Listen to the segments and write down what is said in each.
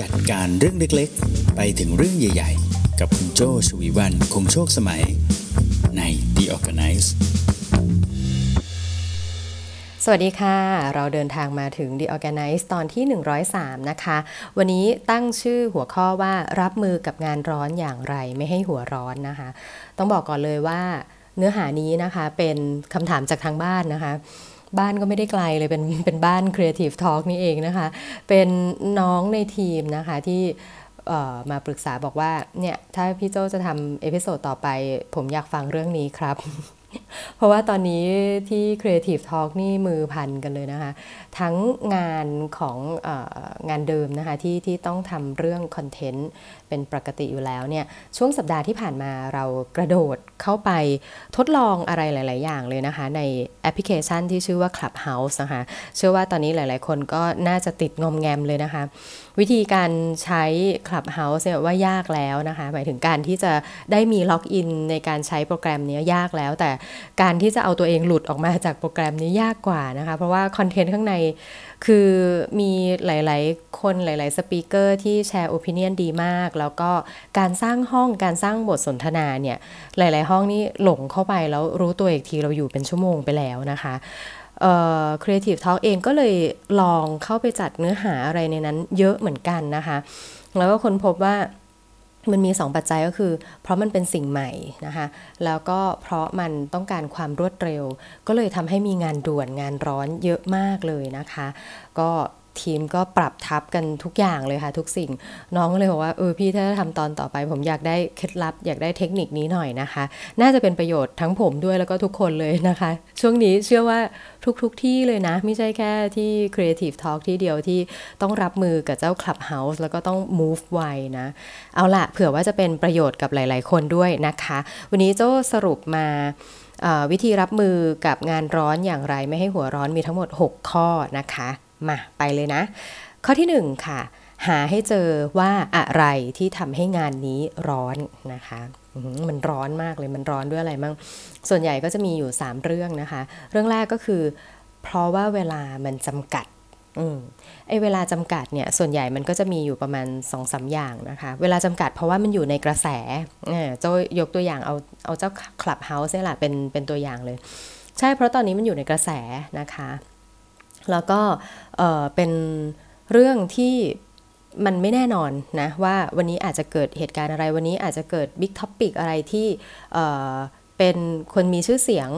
จัดการเรื่องเล็กๆ ไปถึงเรื่องใหญ่ๆ กับคุณโจชวีวันคงโชคสมัยใน The Organize สวัสดีค่ะ เราเดินทางมาถึง The Organize ตอนที่ 103 นะคะ วันนี้ตั้งชื่อหัวข้อว่ารับมือกับงานร้อนอย่างไรไม่ให้หัวร้อนนะคะ ต้องบอกก่อนเลยว่าเนื้อหานี้นะคะเป็นคำถามจากทางบ้านนะคะ บ้านก็ไม่ได้ไกลเลยเป็นเป็นบ้าน Creative Talk นี่เองนะคะ เป็นน้องในทีมนะคะที่มาปรึกษาบอกว่าเนี่ยถ้าพี่โจจะทำ episode ต่อไป ผมอยากฟังเรื่องนี้ครับ เพราะว่าตอนนี้ที่ Creative Talk นี่มือพันกันเลยนะคะ ทั้งงานของงานเดิมนะคะที่ที่ต้องทำเรื่องคอนเทนต์เป็นปกติอยู่แล้วเนี่ยช่วงสัปดาห์ที่ผ่านมาเรากระโดดเข้าไปทดลองอะไรหลาย ๆ อย่างเลยนะคะ ในแอปพลิเคชันที่ชื่อว่า Clubhouse นะคะเชื่อว่าตอนนี้หลาย ๆ คนก็น่าจะติดงอมแงมเลยนะคะ วิธีการใช้ Clubhouse เนี่ยว่ายากแล้วนะคะ หมายถึงการที่จะได้มีล็อกอินในการใช้โปรแกรมนี้ยากแล้วแต่การที่จะเอาตัวเองหลุดออกมาจากโปรแกรมนี้ยากกว่านะคะ เพราะว่าคอนเทนต์ข้างในคือมีหลาย ๆ คนหลาย ๆ speaker ที่แชร์ opinion ดีมาก แล้วก็การสร้างห้องการสร้างบทสนทนาเนี่ย หลาย ๆ ห้องนี่หลงเข้าไปแล้วรู้ตัวอีกทีเราอยู่เป็นชั่วโมงไปแล้วนะคะเอ่อ Creative Talk เองก็เลยลองเข้าไปจัดเนื้อหาอะไรในนั้นเยอะเหมือนกันนะคะ แล้วก็คนพบว่า มันมี 2 ปัจจัยก็คือ เพราะมันเป็นสิ่งใหม่นะคะแล้วก็เพราะมันต้องการความรวดเร็ว ก็เลยทำให้มีงานด่วนงานร้อนเยอะมากเลยนะคะ ก็ ทีมก็ปรับทับกันทุกอย่างเลยค่ะ ทุกสิ่ง น้องเลยบอกว่าเออพี่ถ้าทำตอนต่อไป ผมอยากได้เคล็ดลับ อยากได้เทคนิคนี้หน่อยนะคะ น่าจะเป็นประโยชน์ทั้งผมด้วยแล้วก็ทุกคนเลยนะคะ ช่วงนี้เชื่อว่าทุกๆทที่เลยนะ ไม่ใช่แค่ที่ Creative Talk ที่เดียวที่ต้องรับมือกับเจ้า Clubhouse แล้วก็ต้อง move ไวนะ เอาละเผื่อว่าจะเป็นประโยชน์กับหลาย ๆ คนด้วยนะคะ วันนี้โจ้สรุปมาวิธีรับมือกับงานร้อนอย่างไรไม่ให้หัวร้อนมีทั้งหมด 6 ข้อนะคะ มาไปเลยนะ ข้อที่ 1 ค่ะ หาให้เจอว่าอะไรที่ทำให้งานนี้ร้อนนะคะมันร้อนมากเลยมันร้อนด้วยอะไรมั่งส่วนใหญ่ก็จะมีอยู่ 3 เรื่องนะคะ เรื่องแรกก็คือ เพราะว่าเวลามันจำกัดอไอเวลาจำกัดเนี่ยส่วนใหญ่มันก็จะมีอยู่ประมาณ2อสาอย่างนะคะ เวลาจำกัดเพราะว่ามันอยู่ในกระแสเนี่ยจะยกตัวอย่างเอาเอาเจ้าคลับเฮาส์นี่แหละเป็นเป็นตัวอย่างเลย ใช่เพราะตอนนี้มันอยู่ในกระแสนะคะ แล้วก็เป็นเรื่องที่มันไม่แน่นอนนะว่าวันนี้อาจจะเกิดเหตุการณ์อะไรวันนี้อาจจะเกิด big topic อะไรที่เป็นคนมีชื่อเสียง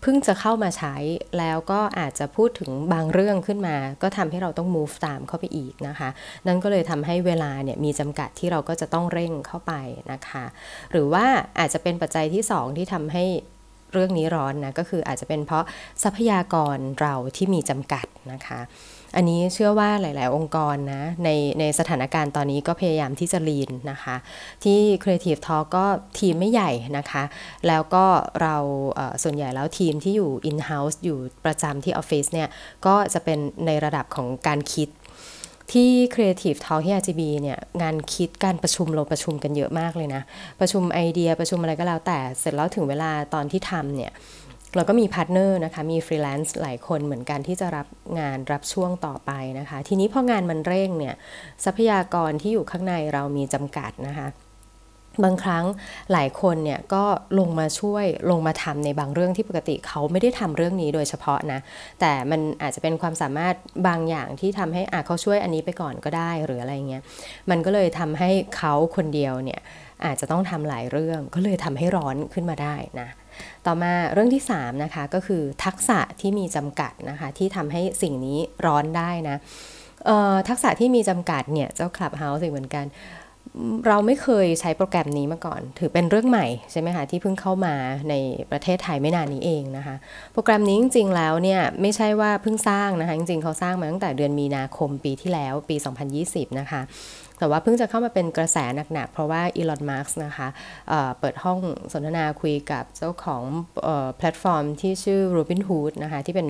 เพิ่งจะเข้ามาใช้แล้วก็อาจจะพูดถึงบางเรื่องขึ้นมา ก็ทำให้เราต้อง move ตามเข้าไปอีกนะคะ นั่นก็เลยทำให้เวลาเนี่ยมีจำกัดที่เราก็จะต้องเร่งเข้าไปนะคะ หรือว่าอาจจะเป็นปัจจัยที่ 2 ที่ทำให้ เรื่องนี้ร้อนนะก็คืออาจจะเป็นเพราะทรัพยากรเราที่มีจำกัดนะคะ อันนี้เชื่อว่าหลาย ๆ องค์กรนะในในสถานการณ์ตอนนี้ก็พยายามที่จะลีนนะคะ ที่ Creative Talk ก็ทีมไม่ใหญ่นะคะ แล้วก็เราส่วนใหญ่แล้วทีมที่อยู่ in-house อยู่ประจำที่ออฟฟิศเนี่ยก็จะเป็นในระดับของการคิด ที่ Creative Talk ที่ RGB เนี่ยงานคิดการประชุมเราประชุมกันเยอะมากเลยนะ ประชุมไอเดียประชุมอะไรก็แล้วแต่เสร็จแล้วถึงเวลาตอนที่ทำเนี่ยเราก็มีพาร์ทเนอร์นะคะ มีฟรีแลนซ์หลายคนเหมือนกันที่จะรับงานรับช่วงต่อไปนะคะ ทีนี้พองานมันเร่งเนี่ยทรัพยากรที่อยู่ข้างในเรามีจำกัดนะคะ บางครั้งหลายคนเนี่ยก็ลงมาช่วยลงมาทำในบางเรื่องที่ปกติเขาไม่ได้ทำเรื่องนี้โดยเฉพาะนะ แต่มันอาจจะเป็นความสามารถบางอย่างที่ทำให้อ่าเขาช่วยอันนี้ไปก่อนก็ได้หรืออะไรเงี้ยมันก็เลยทำให้เขาคนเดียวเนี่ยอาจจะต้องทำหลายเรื่องก็เลยทำให้ร้อนขึ้นมาได้นะต่อมาเรื่องที่3นะคะก็คือทักษะที่มีจำกัดนะคะที่ทำให้สิ่งนี้ร้อนได้นะทักษะที่มีจำกัดเนี่ยเจ้าคลับเฮาส์เหมือนกัน เราไม่เคยใช้โปรแกรมนี้มาก่อน ถือเป็นเรื่องใหม่ใช่ไหมคะที่เพิ่งเข้ามาในประเทศไทยไม่นานนี้เองนะคะ โปรแกรมนี้จริง ๆ แล้วเนี่ยไม่ใช่ว่าเพิ่งสร้างนะคะจริง ๆ เขาสร้างมาตั้งแต่เดือนมีนาคมปีที่แล้วปี 2020 นะคะแต่ว่าเพิ่งจะเข้ามาเป็นกระแสหนัก ๆ เพราะว่าอีลอน มัสก์นะคะเปิดห้องสนทนาคุยกับเจ้าของแพลตฟอร์มที่ชื่อ Robinhood นะคะที่เป็น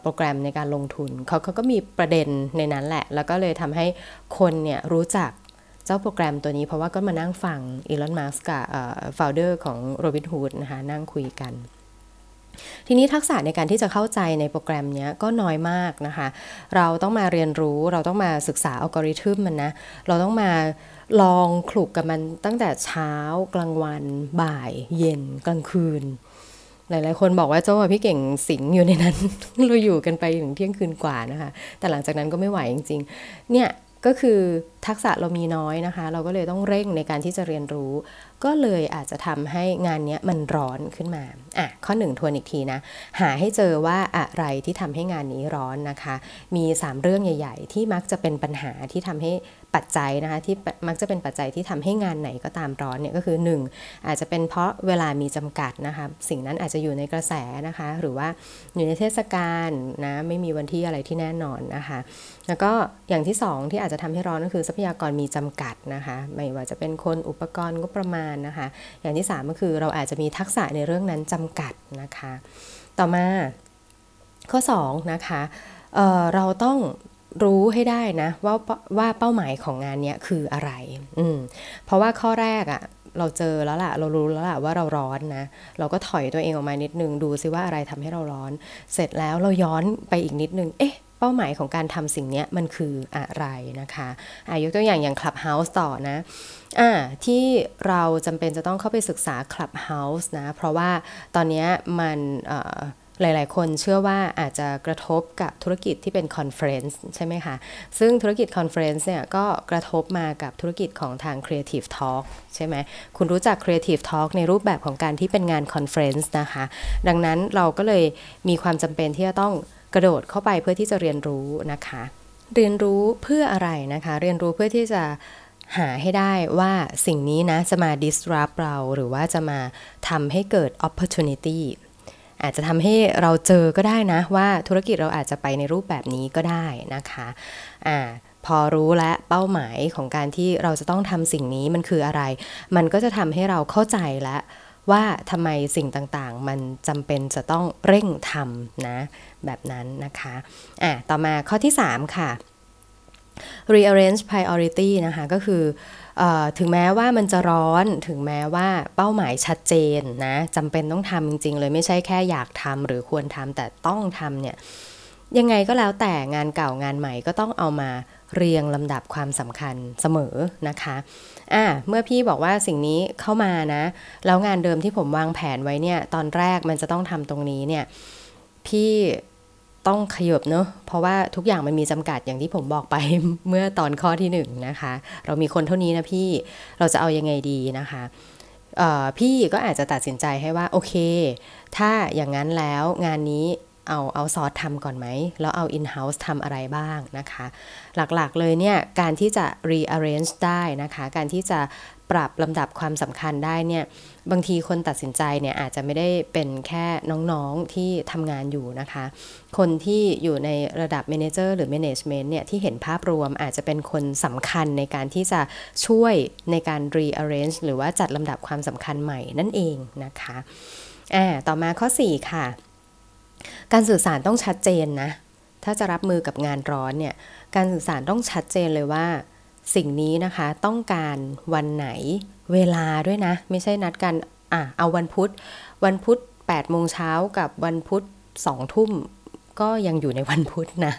โปรแกรมในการลงทุนเขาเขาก็มีประเด็นในนั้นแหละ แล้วก็เลยทำให้คนเนี่ยรู้จัก เจ้าโปรแกรมตัวนี้เพราะว่าก็มานั่งฟังอีลอนมัสก์กับโฟลเดอร์ของโรบินฮูดนะคะนั่งคุยกันทีนี้ทักษะในการที่จะเข้าใจในโปรแกรมนี้ก็น้อยมากนะคะ เราต้องมาเรียนรู้ เราต้องมาศึกษาอัลกอริทึมมันนะ เราต้องมาลองคลุกกับมันตั้งแต่เช้ากลางวันบ่าย เย็น กลางคืน หลาย ๆ คนบอกว่าเจ้าว่าพี่เก่งสิงอยู่ในนั้น เราอยู่กันไปถึงเที่ยงคืนกว่านะคะ แต่หลังจากนั้นก็ไม่ไหวจริง ๆ เนี่ย ก็คือทักษะเรามีน้อยนะคะ เราก็เลยต้องเร่งในการที่จะเรียนรู้ ก็เลยอาจจะทำให้งานนี้มันร้อนขึ้นมาอะข้อหนึ่งทวนอีกทีนะ หาให้เจอว่าอะไรที่ทำให้งานนี้ร้อนนะคะ มี 3 เรื่องใหญ่ ๆ ที่มักจะเป็นปัญหาที่ทำให้ปัจจัยนะคะ ที่มักจะเป็นปัจจัยที่ทำให้งานไหนก็ตามร้อนเนี่ยก็คือ 1 อาจจะเป็นเพราะเวลามีจำกัดนะคะ สิ่งนั้นอาจจะอยู่ในกระแสนะคะ หรือว่าอยู่ในเทศกาลนะไม่มีวันที่อะไรที่แน่นอนนะคะ แล้วก็อย่างที่ 2 ที่อาจจะทำให้ร้อนก็คือทรัพยากรมีจำกัดนะคะ ไม่ว่าจะเป็นคนอุปกรณ์งบประมาณนะคะ อย่างที่ 3 ก็คือเราอาจจะมีทักษะในเรื่องนั้นจำกัดนะคะ ต่อมาข้อ2นะคะเเราต้องรู้ให้ได้นะว่าว่าเป้าหมายของงานนี้คืออะไรอืมเพราะว่าข้อแรกอะ่ะเราเจอแล้วล่ะ เรารู้แล้วล่ะว่าเราร้อนนะ เราก็ถอยตัวเองออกมานิดนึง ดูซิว่าอะไรทำให้เราร้อน เสร็จแล้วเราย้อนไปอีกนิดนึง เอ๊ะ เป้าหมายของการทำสิ่งนี้มันคืออะไรนะคะอายกตัวอย่างอย่าง Clubhouse ต่อนะอ่าที่เราจำเป็นจะต้องเข้าไปศึกษา Clubhouse นะ เพราะว่าตอนนี้มันหลาย ๆ คนเชื่อว่าอาจจะกระทบกับธุรกิจที่เป็น conference ใช่ไหมคะ ซึ่งธุรกิจ conference เนี่ยก็กระทบมากับธุรกิจของทาง Creative Talk ใช่ไหม คุณรู้จัก Creative Talk ในรูปแบบของการที่เป็นงาน conference นะคะ ดังนั้นเราก็เลยมีความจำเป็นที่จะต้อง กระโดดเข้าไปเพื่อที่จะเรียนรู้นะคะ เรียนรู้เพื่ออะไรนะคะ เรียนรู้เพื่อที่จะหาให้ได้ว่าสิ่งนี้นะจะมา disrupt เราหรือว่าจะมาทำให้เกิด opportunity อาจจะทำให้เราเจอก็ได้นะว่าธุรกิจเราอาจจะไปในรูปแบบนี้ก็ได้นะคะอ่าพอรู้และเป้าหมายของการที่เราจะต้องทำสิ่งนี้มันคืออะไร มันก็จะทำให้เราเข้าใจและ ว่าทำไมสิ่งต่างๆ มันจำเป็นจะต้องเร่งทำนะ แบบนั้นนะคะอะต่อมาข้อที่ 3 ค่ะ rearrange priority นะคะก็คือถึงแม้ว่ามันจะร้อนถึงแม้ว่าเป้าหมายชัดเจนนะจำเป็นต้องทำจริง ๆ เลยไม่ใช่แค่อยากทำหรือควรทำแต่ต้องทำเนี่ยยังไงก็แล้วแต่งานเก่างานใหม่ก็ต้องเอามาเรียงลำดับความสำคัญเสมอนะคะ อ่าเมื่อพี่บอกว่าสิ่งนี้เข้ามานะ แล้วงานเดิมที่ผมวางแผนไว้เนี่ย ตอนแรกมันจะต้องทำตรงนี้เนี่ย พี่ต้องขยบเนอะเพราะว่าทุกอย่างมันมีจำกัดอย่างที่ผมบอกไปเมื่อตอนข้อที่1นนะคะ เรามีคนเท่านี้นะพี่เราจะเอายังไงดีนะคะพี่ก็อาจจะตัดสินใจให้ว่าโอเค ถ้าอย่างนั้นแล้วงานนี้ เอาเอาซอสทำก่อนไหม แล้วเอาอินเฮ้าส์ทำอะไรบ้างนะคะ หลักๆเลยเนี่ย การที่จะ rearrange ได้นะคะ การที่จะปรับลำดับความสำคัญได้เนี่ย บางทีคนตัดสินใจเนี่ย อาจจะไม่ได้เป็นแค่น้องๆที่ทำงานอยู่นะคะ คนที่อยู่ในระดับ manager หรือ management เนี่ย ที่เห็นภาพรวมอาจจะเป็นคนสำคัญในการที่จะช่วยในการ rearrange หรือว่าจัดลำดับความสำคัญใหม่นั่นเองนะคะอ่าต่อมาข้อ 4 ค่ะ การสื่อสารต้องชัดเจนนะ ถ้าจะรับมือกับงานร้อนเนี่ย การสื่อสารต้องชัดเจนเลยว่า สิ่งนี้นะคะต้องการวันไหนเวลาด้วยนะ ไม่ใช่นัดกันอะเอาวันพุธ วันพุธ8โมงเช้ากับวันพุธ2ทุ่มก็ยังอยู่ในวันพุธนะ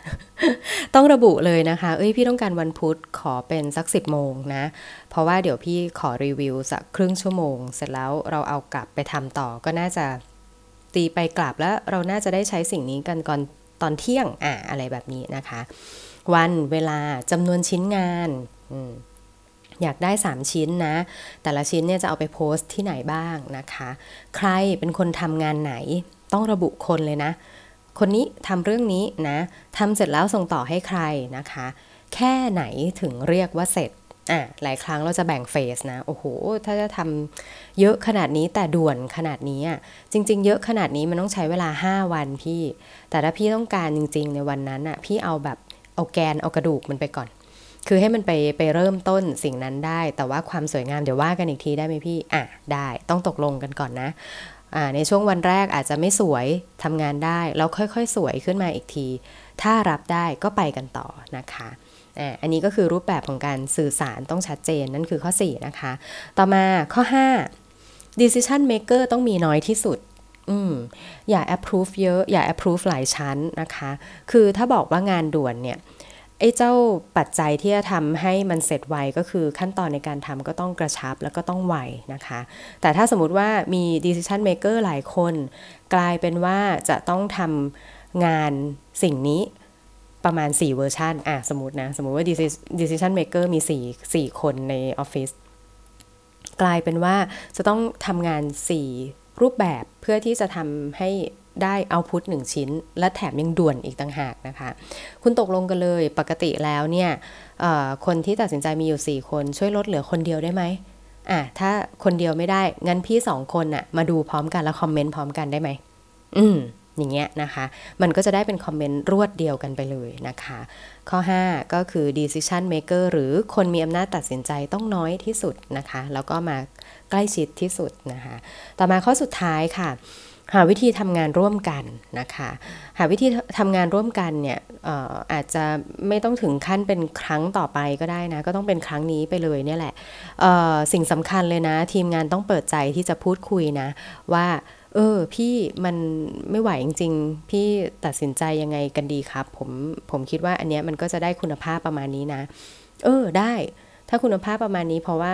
ต้องระบุเลยนะคะ เอ้ยพี่ต้องการวันพุธขอเป็นสัก 10 โมงนะ เพราะว่าเดี๋ยวพี่ขอรีวิวสักครึ่งชั่วโมง เสร็จแล้วเราเอากลับไปทำต่อก็น่าจะ ตีไปกลับแล้วเราน่าจะได้ใช้สิ่งนี้กันก่อนตอนเที่ยงอะอะไรแบบนี้นะคะ วันเวลาจำนวนชิ้นงานอยากได้ 3 ชิ้นนะ แต่ละชิ้นเนี่ยจะเอาไปโพสต์ที่ไหนบ้างนะคะ ใครเป็นคนทำงานไหนต้องระบุคนเลยนะ คนนี้ทำเรื่องนี้นะทำเสร็จแล้วส่งต่อให้ใครนะคะ แค่ไหนถึงเรียกว่าเสร็จ อะหลายครั้งเราจะแบ่งเฟสนะ โอ้โห ถ้าจะทำเยอะขนาดนี้แต่ด่วนขนาดนี้อะจริง ๆ เยอะขนาดนี้มันต้องใช้เวลา 5 วันพี่ แต่ถ้าพี่ต้องการจริง ๆ ในวันนั้นอะพี่เอาแบบเอาแกนเอากระดูกมันไปก่อน คือให้มันไปไปเริ่มต้นสิ่งนั้นได้ แต่ว่าความสวยงามเดี๋ยวว่ากันอีกทีได้ไหมพี่ อะได้ต้องตกลงกันก่อนนะอ่าในช่วงวันแรกอาจจะไม่สวยทำงานได้ แล้วค่อยๆ สวยขึ้นมาอีกที ถ้ารับได้ก็ไปกันต่อนะคะ อันนี้ก็คือรูปแบบของการสื่อสารต้องชัดเจนนั่นคือข้อ 4 นะคะ ต่อมาข้อ 5 decision maker ต้องมีน้อยที่สุดอืมอย่า approve เยอะ อย่า approve หลายชั้นนะคะ คือถ้าบอกว่างานด่วนเนี่ยไอ้เจ้าปัจจัยที่จะทำให้มันเสร็จไวก็คือขั้นตอนในการทำก็ต้องกระชับแล้วก็ต้องไวนะคะ แต่ถ้าสมมติว่ามี decision maker หลายคน กลายเป็นว่าจะต้องทำงานสิ่งนี้ ประมาณ 4 เวอร์ชันอะสมมตินะ สมมติว่า decision maker มี 4 4 คนในออฟฟิศกลายเป็นว่าจะต้องทำงาน 4 รูปแบบเพื่อที่จะทำให้ได้เอาพุทหนึ่งชิ้น และแถมยังด่วนอีกต่างหากนะคะ คุณตกลงกันเลยปกติแล้วเนี่ยคนที่ตัดสินใจมีอยู่ 4 คนช่วยลดเหลือคนเดียวได้ไหมอะถ้าคนเดียวไม่ได้ งั้นพี่สองคนน่ะมาดูพร้อมกันแล้วคอมเมนต์พร้อมกันได้ไหมอืม อย่างเงี้ยนะคะ มันก็จะได้เป็นคอมเมนต์รวดเดียวกันไปเลยนะคะ ข้อ 5 ก็คือ decision maker หรือคนมีอำนาจตัดสินใจต้องน้อยที่สุดนะคะ แล้วก็มาใกล้ชิดที่สุดนะคะ ต่อมาข้อสุดท้ายค่ะ หาวิธีทำงานร่วมกันนะคะ หาวิธีทำงานร่วมกันเนี่ยออาจจะไม่ต้องถึงขั้นเป็นครั้งต่อไปก็ได้นะ ก็ต้องเป็นครั้งนี้ไปเลยเนี่ยแหละสิ่งสำคัญเลยนะ ทีมงานต้องเปิดใจที่จะพูดคุยนะว่า เออ พี่มันไม่ไหวจริงๆ พี่ตัดสินใจยังไงกันดีครับ ผมผมคิดว่าอันเนี้ยมันก็จะได้คุณภาพประมาณนี้นะ เออได้ ถ้าคุณภาพประมาณนี้เพราะว่า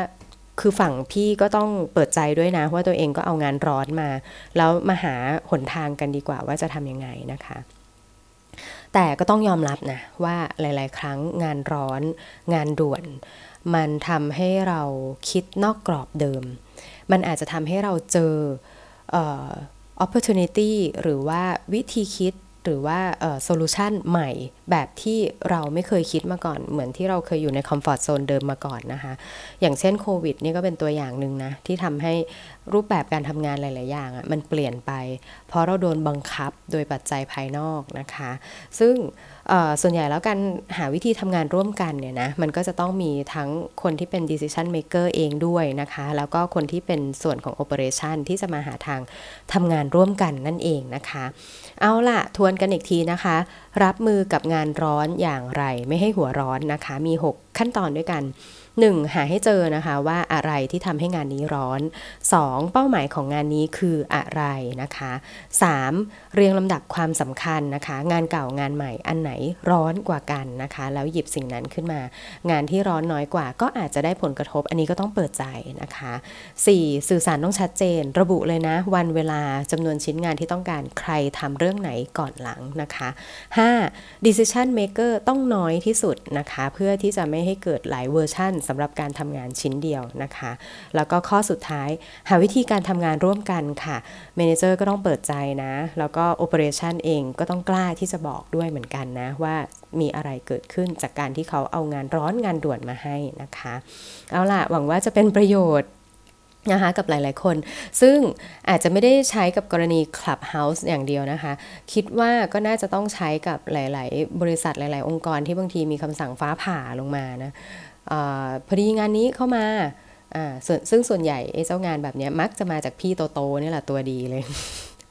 คือฝั่งพี่ก็ต้องเปิดใจด้วยนะว่าตัวเองก็เอางานร้อนมา แล้วมาหาหนทางกันดีกว่าว่าจะทำยังไงนะคะ แต่ก็ต้องยอมรับนะว่าหลาย ๆ ครั้งงานร้อน งานด่วน มันทำให้เราคิดนอกกรอบเดิม มันอาจจะทำให้เราเจอ opportunity หรือว่าวิธีคิดหรือว่าโซลูชันใหม่แบบที่เราไม่เคยคิดมาก่อน เหมือนที่เราเคยอยู่ใน comfort zone เดิมมาก่อนนะคะ อย่างเช่นโควิดนี่ก็เป็นตัวอย่างหนึ่งนะ ที่ทำให้รูปแบบการทำงานหลาย ๆ อย่างอะ่ะมันเปลี่ยนไป เพราะเราโดนบังคับโดยปัจจัยภายนอกนะคะ ซึ่ง ส่วนใหญ่แล้วการหาวิธีทำงานร่วมกันเนี่ยนะมันก็จะต้องมีทั้งคนที่เป็น decision maker เองด้วยนะคะ แล้วก็คนที่เป็นส่วนของ operation ที่จะมาหาทางทำงานร่วมกันนั่นเองนะคะ เอาล่ะ ทวนกันอีกทีนะคะ รับมือกับงานร้อนอย่างไรไม่ให้หัวร้อนนะคะ มี 6 ขั้นตอนด้วยกัน 1. หาให้เจอนะคะว่าอะไรที่ทำให้งานนี้ร้อน 2. เป้าหมายของงานนี้คืออะไรนะคะ 3. เรียงลำดับความสำคัญนะคะ งานเก่างานใหม่อันไหนร้อนกว่ากันนะคะ แล้วหยิบสิ่งนั้นขึ้นมา งานที่ร้อนน้อยกว่า ก็อาจจะได้ผลกระทบ อันนี้ก็ต้องเปิดใจนะคะ 4. สื่อสารต้องชัดเจน ระบุเลยนะ วันเวลาจำนวนชิ้นงานที่ต้องการใครทำเรื่องไหนก่อนหลังนะคะ 5. decision maker ต้องน้อยที่สุดนะคะ เพื่อที่จะไม่ให้เกิดหลายเวอร์ชันสำหรับการทำงานชิ้นเดียวนะคะ แล้วก็ข้อสุดท้าย หาวิธีการทำงานร่วมกันค่ะ manager ก็ต้องเปิดใจนะ แล้วก็ operation เองก็ต้องกล้าที่จะบอกด้วยเหมือนกันนะว่ามีอะไรเกิดขึ้นจากการที่เขาเอางานร้อนงานด่วนมาให้นะคะ เอาล่ะ หวังว่าจะเป็นประโยชน์นะคะกับหลายๆคน ซึ่งอาจจะไม่ได้ใช้กับกรณี Clubhouse อย่างเดียวนะคะ คิดว่าก็น่าจะต้องใช้กับหลาย ๆ บริษัทหลาย ๆ องค์กรที่บางทีมีคำสั่งฟ้าผ่าลงมานะ อพอดีงานนี้เข้ามาซึ่งส่วนใหญ่ไอ้เจ้างานแบบนี้มักจะมาจากพี่โตๆนี่แหละตัวดีเลย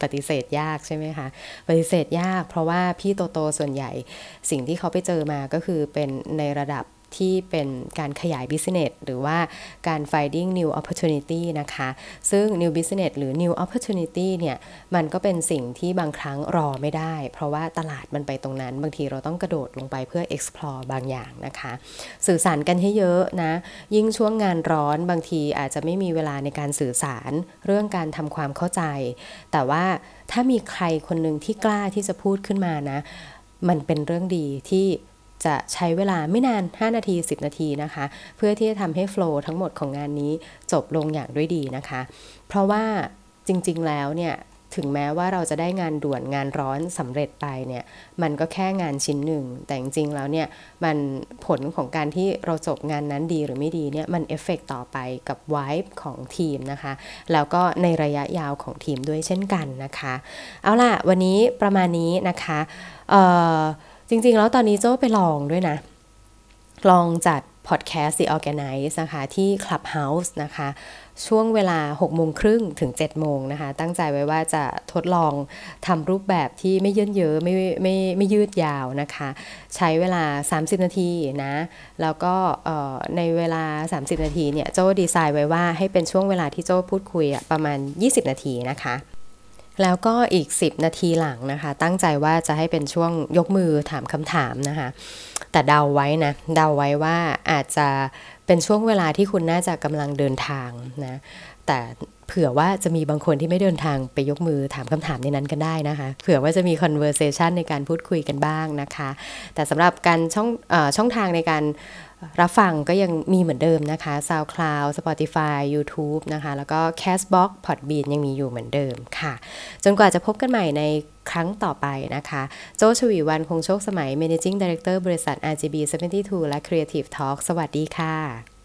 ปฏิเสธยากใช่ไหมคะ ปฏิเสธยาก เพราะว่าพี่โตๆส่วนใหญ่สิ่งที่เขาไปเจอมาก็คือเป็นในระดับ ที่เป็นการขยาย business หรือว่าการ finding new opportunity นะคะ ซึ่ง new business หรือ new opportunity เนี่ย มันก็เป็นสิ่งที่บางครั้งรอไม่ได้ เพราะว่าตลาดมันไปตรงนั้น บางทีเราต้องกระโดดลงไปเพื่อ explore บางอย่างนะคะ สื่อสารกันให้เยอะนะ ยิ่งช่วงงานร้อนบางทีอาจจะไม่มีเวลาในการสื่อสารเรื่องการทำความเข้าใจ แต่ว่าถ้ามีใครคนหนึ่งที่กล้าที่จะพูดขึ้นมานะ มันเป็นเรื่องดีที่ จะใช้เวลาไม่นาน 5 นาที 10 นาทีนะคะ เพื่อที่จะทำให้โฟล์ทั้งหมดของงานนี้จบลงอย่างด้วยดีนะคะ เพราะว่าจริง ๆ แล้วเนี่ยถึงแม้ว่าเราจะได้งานด่วนงานร้อนสำเร็จไปเนี่ยมันก็แค่งานชิ้นหนึ่ง แต่จริงๆแล้วเนี่ยมันผลของการที่เราจบงานนั้นดีหรือไม่ดีเนี่ยมันเอฟเฟกต่อไปกับไวฟ์ของทีมนะคะ แล้วก็ในระยะยาวของทีมด้วยเช่นกันนะคะ เอาล่ะ วันนี้ประมาณนี้นะคะเอ่อ จริง ๆ แล้วตอนนี้โจ้ไปลองด้วยนะ ลองจัดพอดแคสต์ The Organize นะคะที่ Clubhouse นะคะ ช่วงเวลา6โมงครึ่งถึง7โมงนะคะ ตั้งใจไว้ว่าจะทดลองทำรูปแบบที่ไม่เยินเยอะไม่ไม่ไม่ยืดยาวนะคะ ใช้เวลา 30 นาทีนะ แล้วก็ในเวลา 30 นาทีเนี่ย โจ้ดีไซน์ไว้ว่าให้เป็นช่วงเวลาที่โจ้พูดคุยประมาณ 20 นาทีนะคะ แล้วก็อีก 10 นาทีหลังนะคะ ตั้งใจว่าจะให้เป็นช่วงยกมือถามคำถามนะคะ แต่เดาไว้นะเดาไว้ว่าอาจจะเป็นช่วงเวลาที่คุณน่าจะกำลังเดินทางนะแต่เผื่อว่าจะมีบางคนที่ไม่เดินทางไปยกมือถามคำถามในนั้นกันได้นะคะ เผื่อว่าจะมี conversation ในการพูดคุยกันบ้างนะคะ แต่สำหรับการช่องอช่องทางในการ รับฟังก็ยังมีเหมือนเดิมนะคะ SoundCloud Spotify YouTube นะคะ แล้วก็ Castbox Podbean ยังมีอยู่เหมือนเดิมค่ะ จนกว่าจะพบกันใหม่ในครั้งต่อไปนะคะ โจชวีวันคงโชคสมัย Managing Director บริษัท RGB 72 และ Creative Talk สวัสดีค่ะ